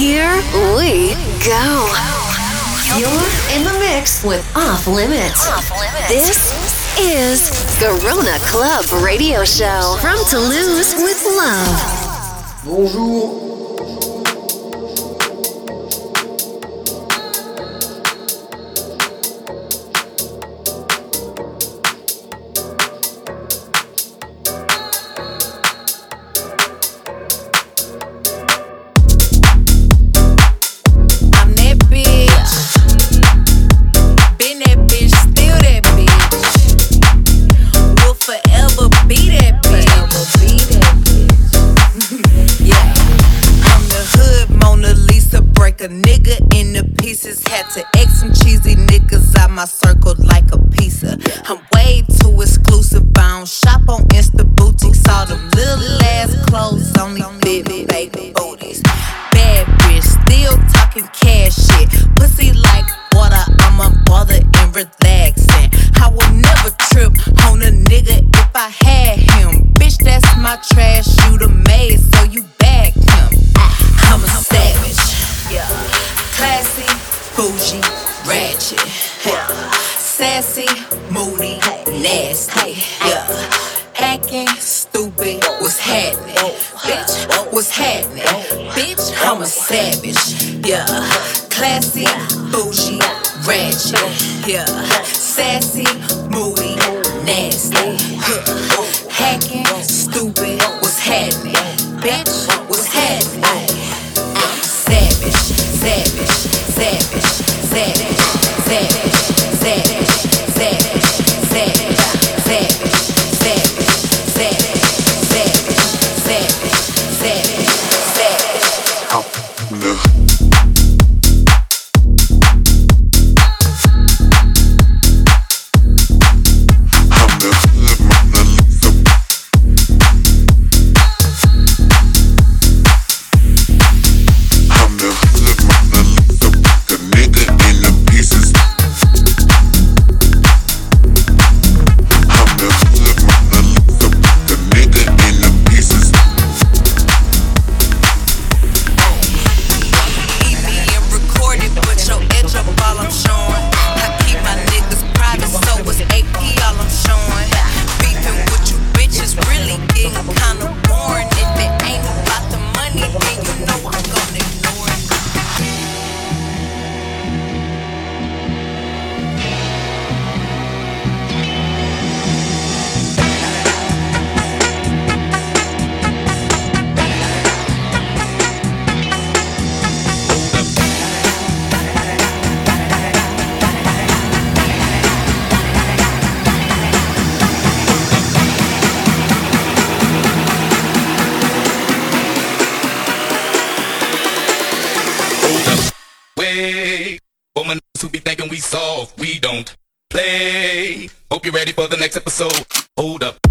Here we go. You're in the mix with Off Limits. Off Limits. This is Garona Club Radio Show from Toulouse with Love. Bonjour, Bitch, I'm a savage. Yeah. Classy, bougie, ratchet. Yeah. Sassy, moody, nasty. Hacking, stupid, what's happening? Bitch, what's happening? play. Hope you're ready for the next episode. Hold up.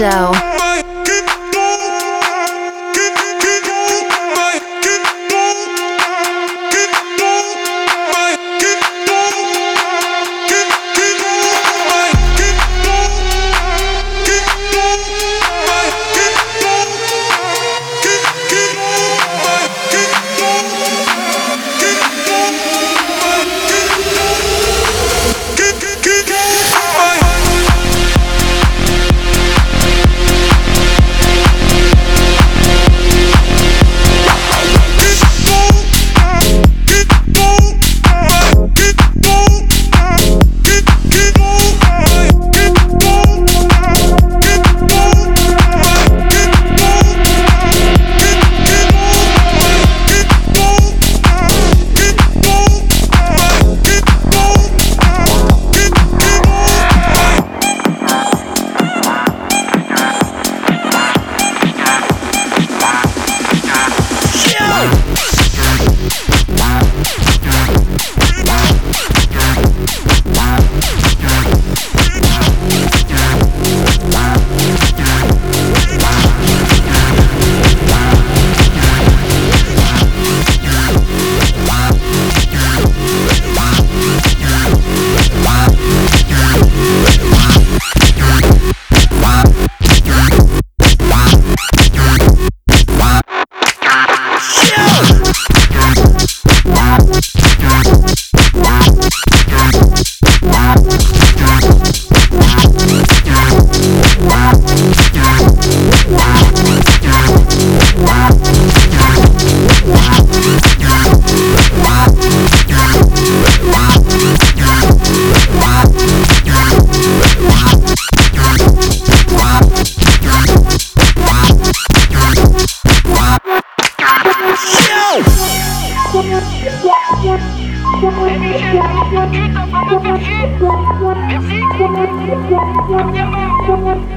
Show.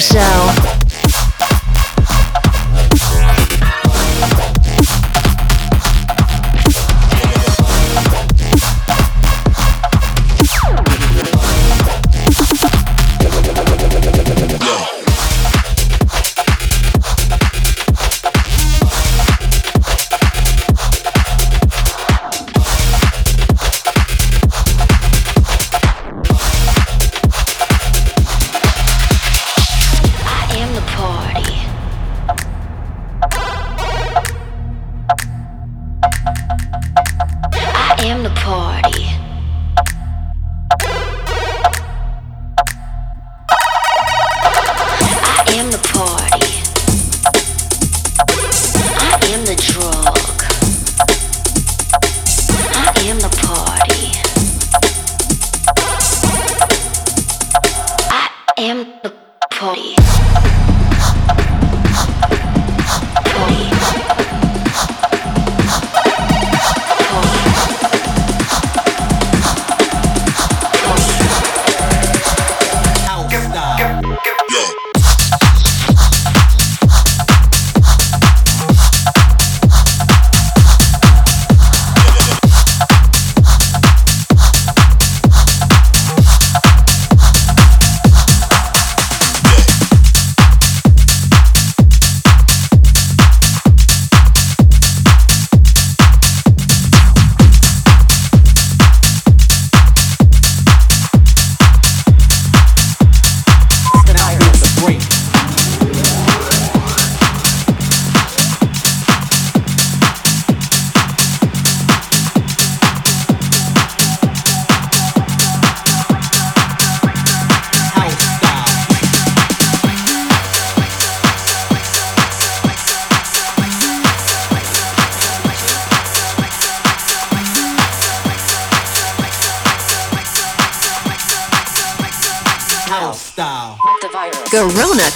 Radio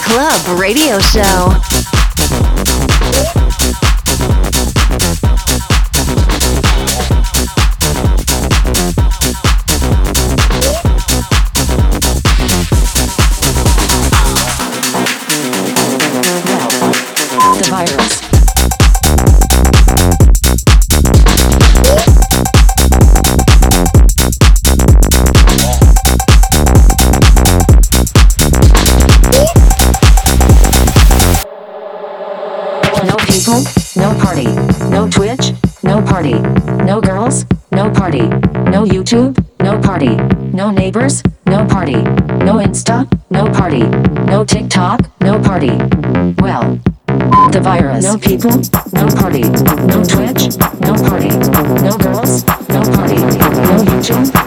Club Radio Show. the virus. No people, no party, no Twitch, no party, no girls, no party, no YouTube.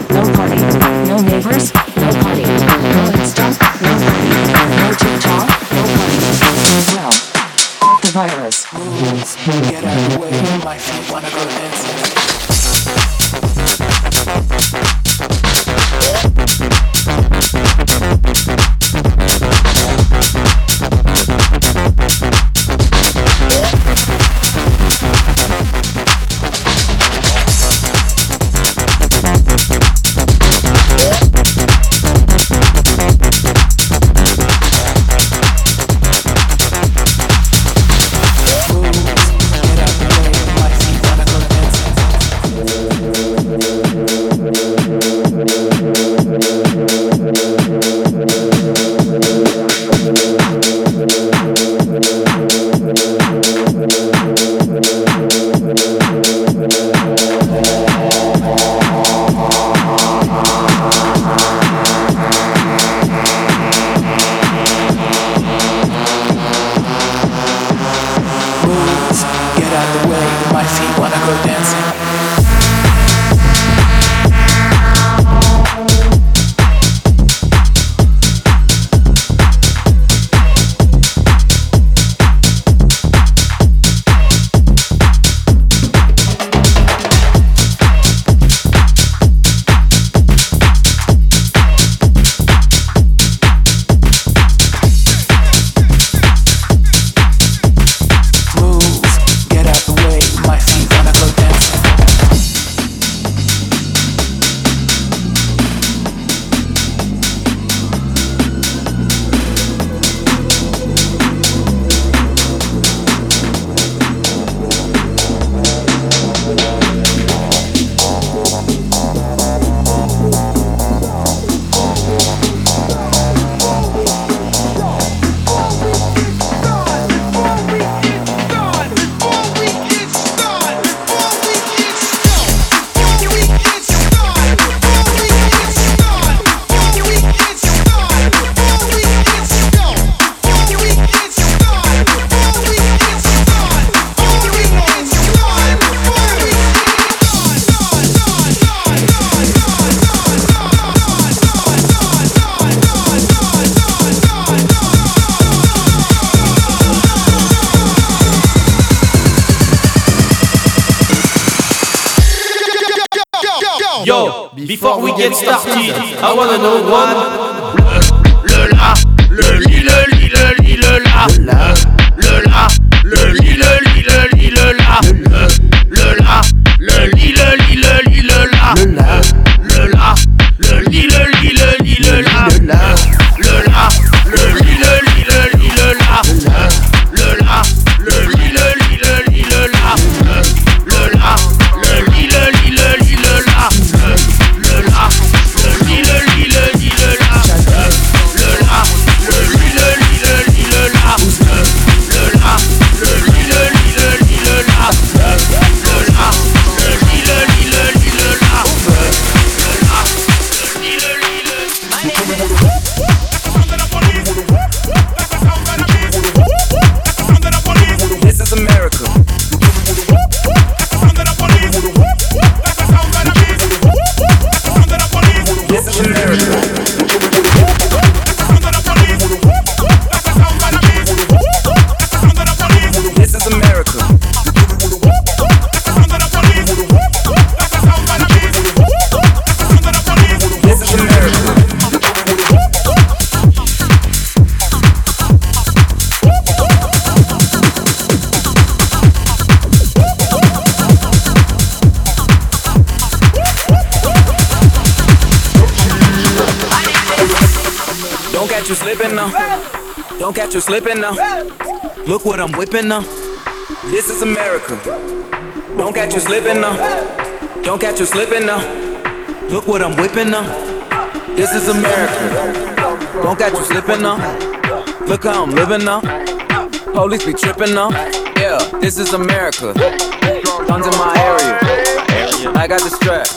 up. Uh. This is America. Don't catch you slipping up. Don't catch you slipping up. Look what I'm whipping up. This is America. Don't catch you slipping up. Look how I'm living up. Police be tripping up. Yeah, this is America. Guns in my area. I got the strap.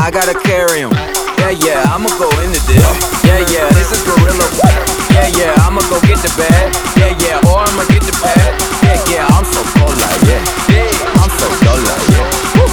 I gotta carry 'em. Yeah, yeah, I'ma go into this. Yeah, yeah, this is guerilla. Yeah, yeah, I'ma go get the bag. Yeah, yeah, or I'ma get the pad. Yeah, yeah, I'm so cold like yeah. I'm so dull like yeah.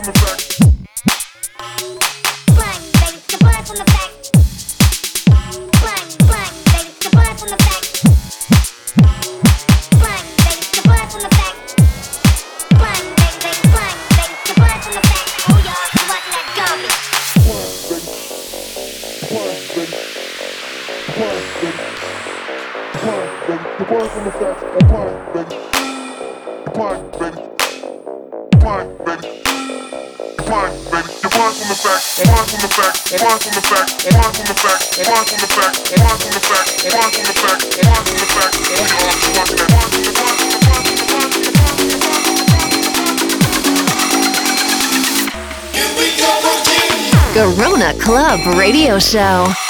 Garona Club Radio Show.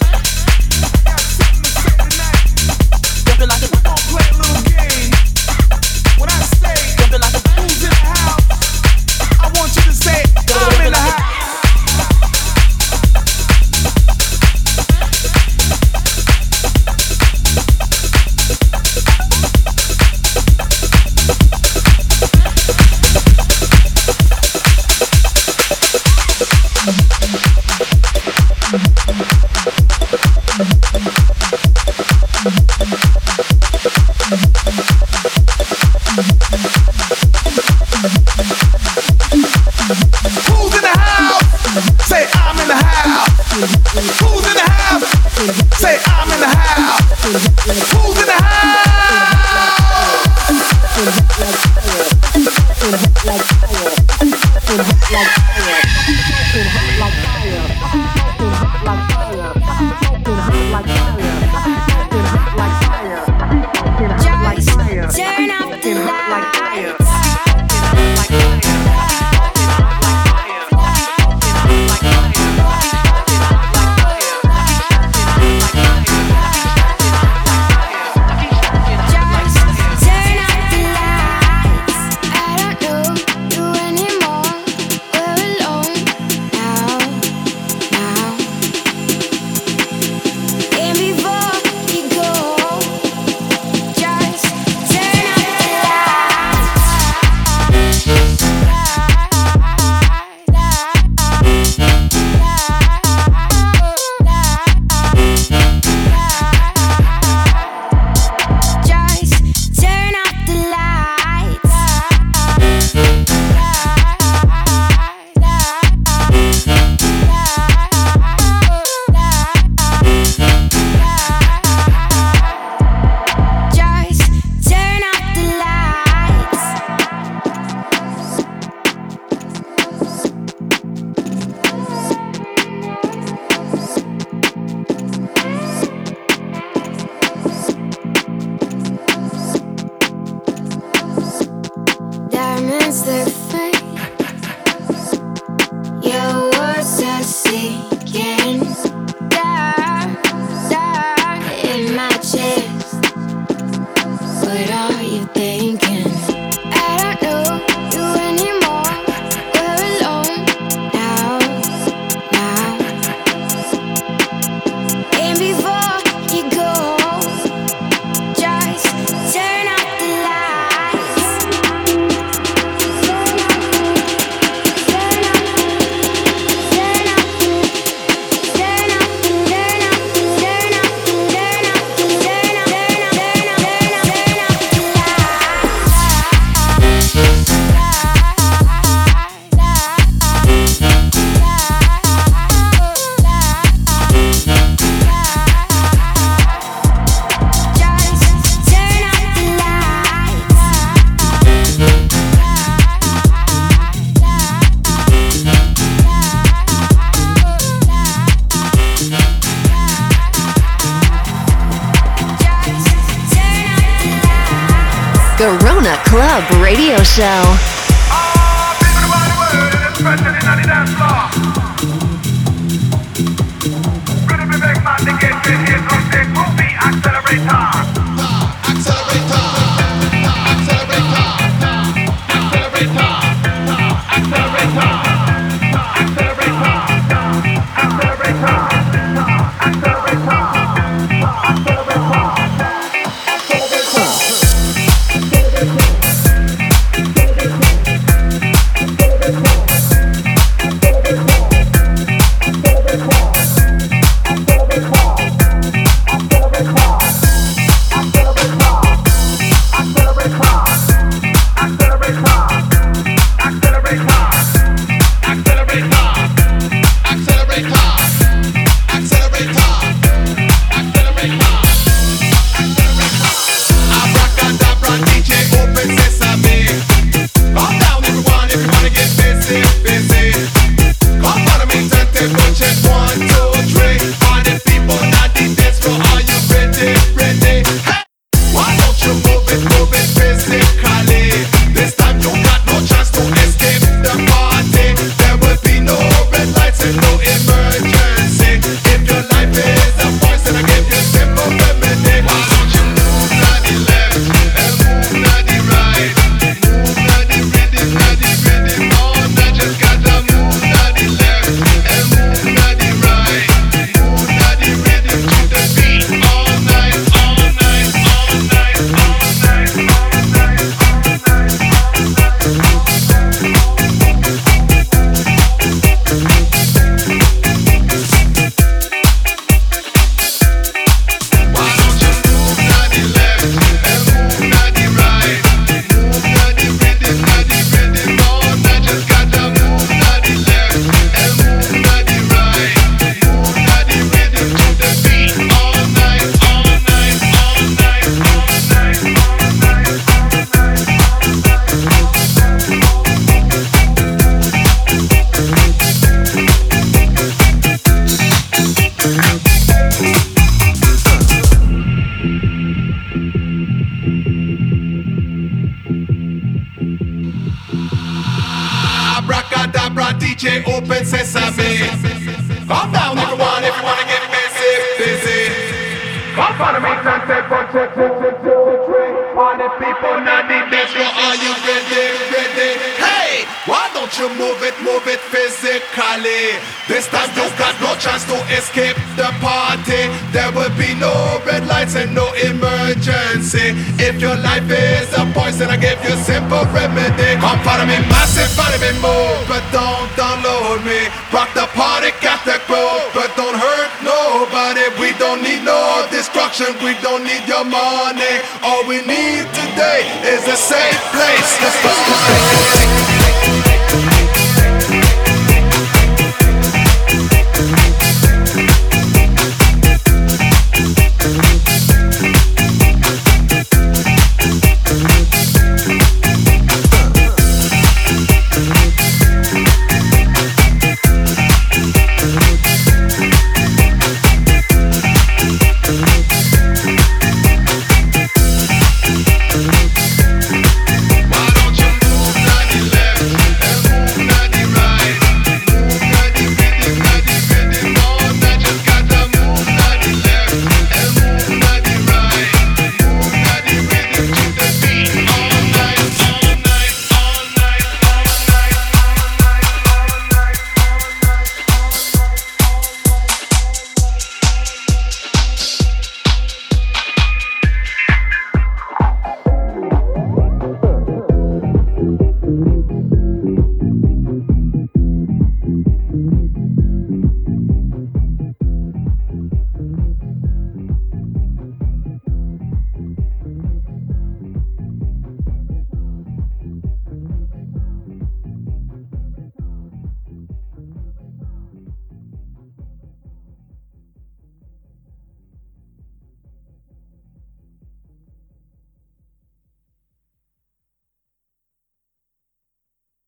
we don't need your money. All we need today is a safe place. Let's go.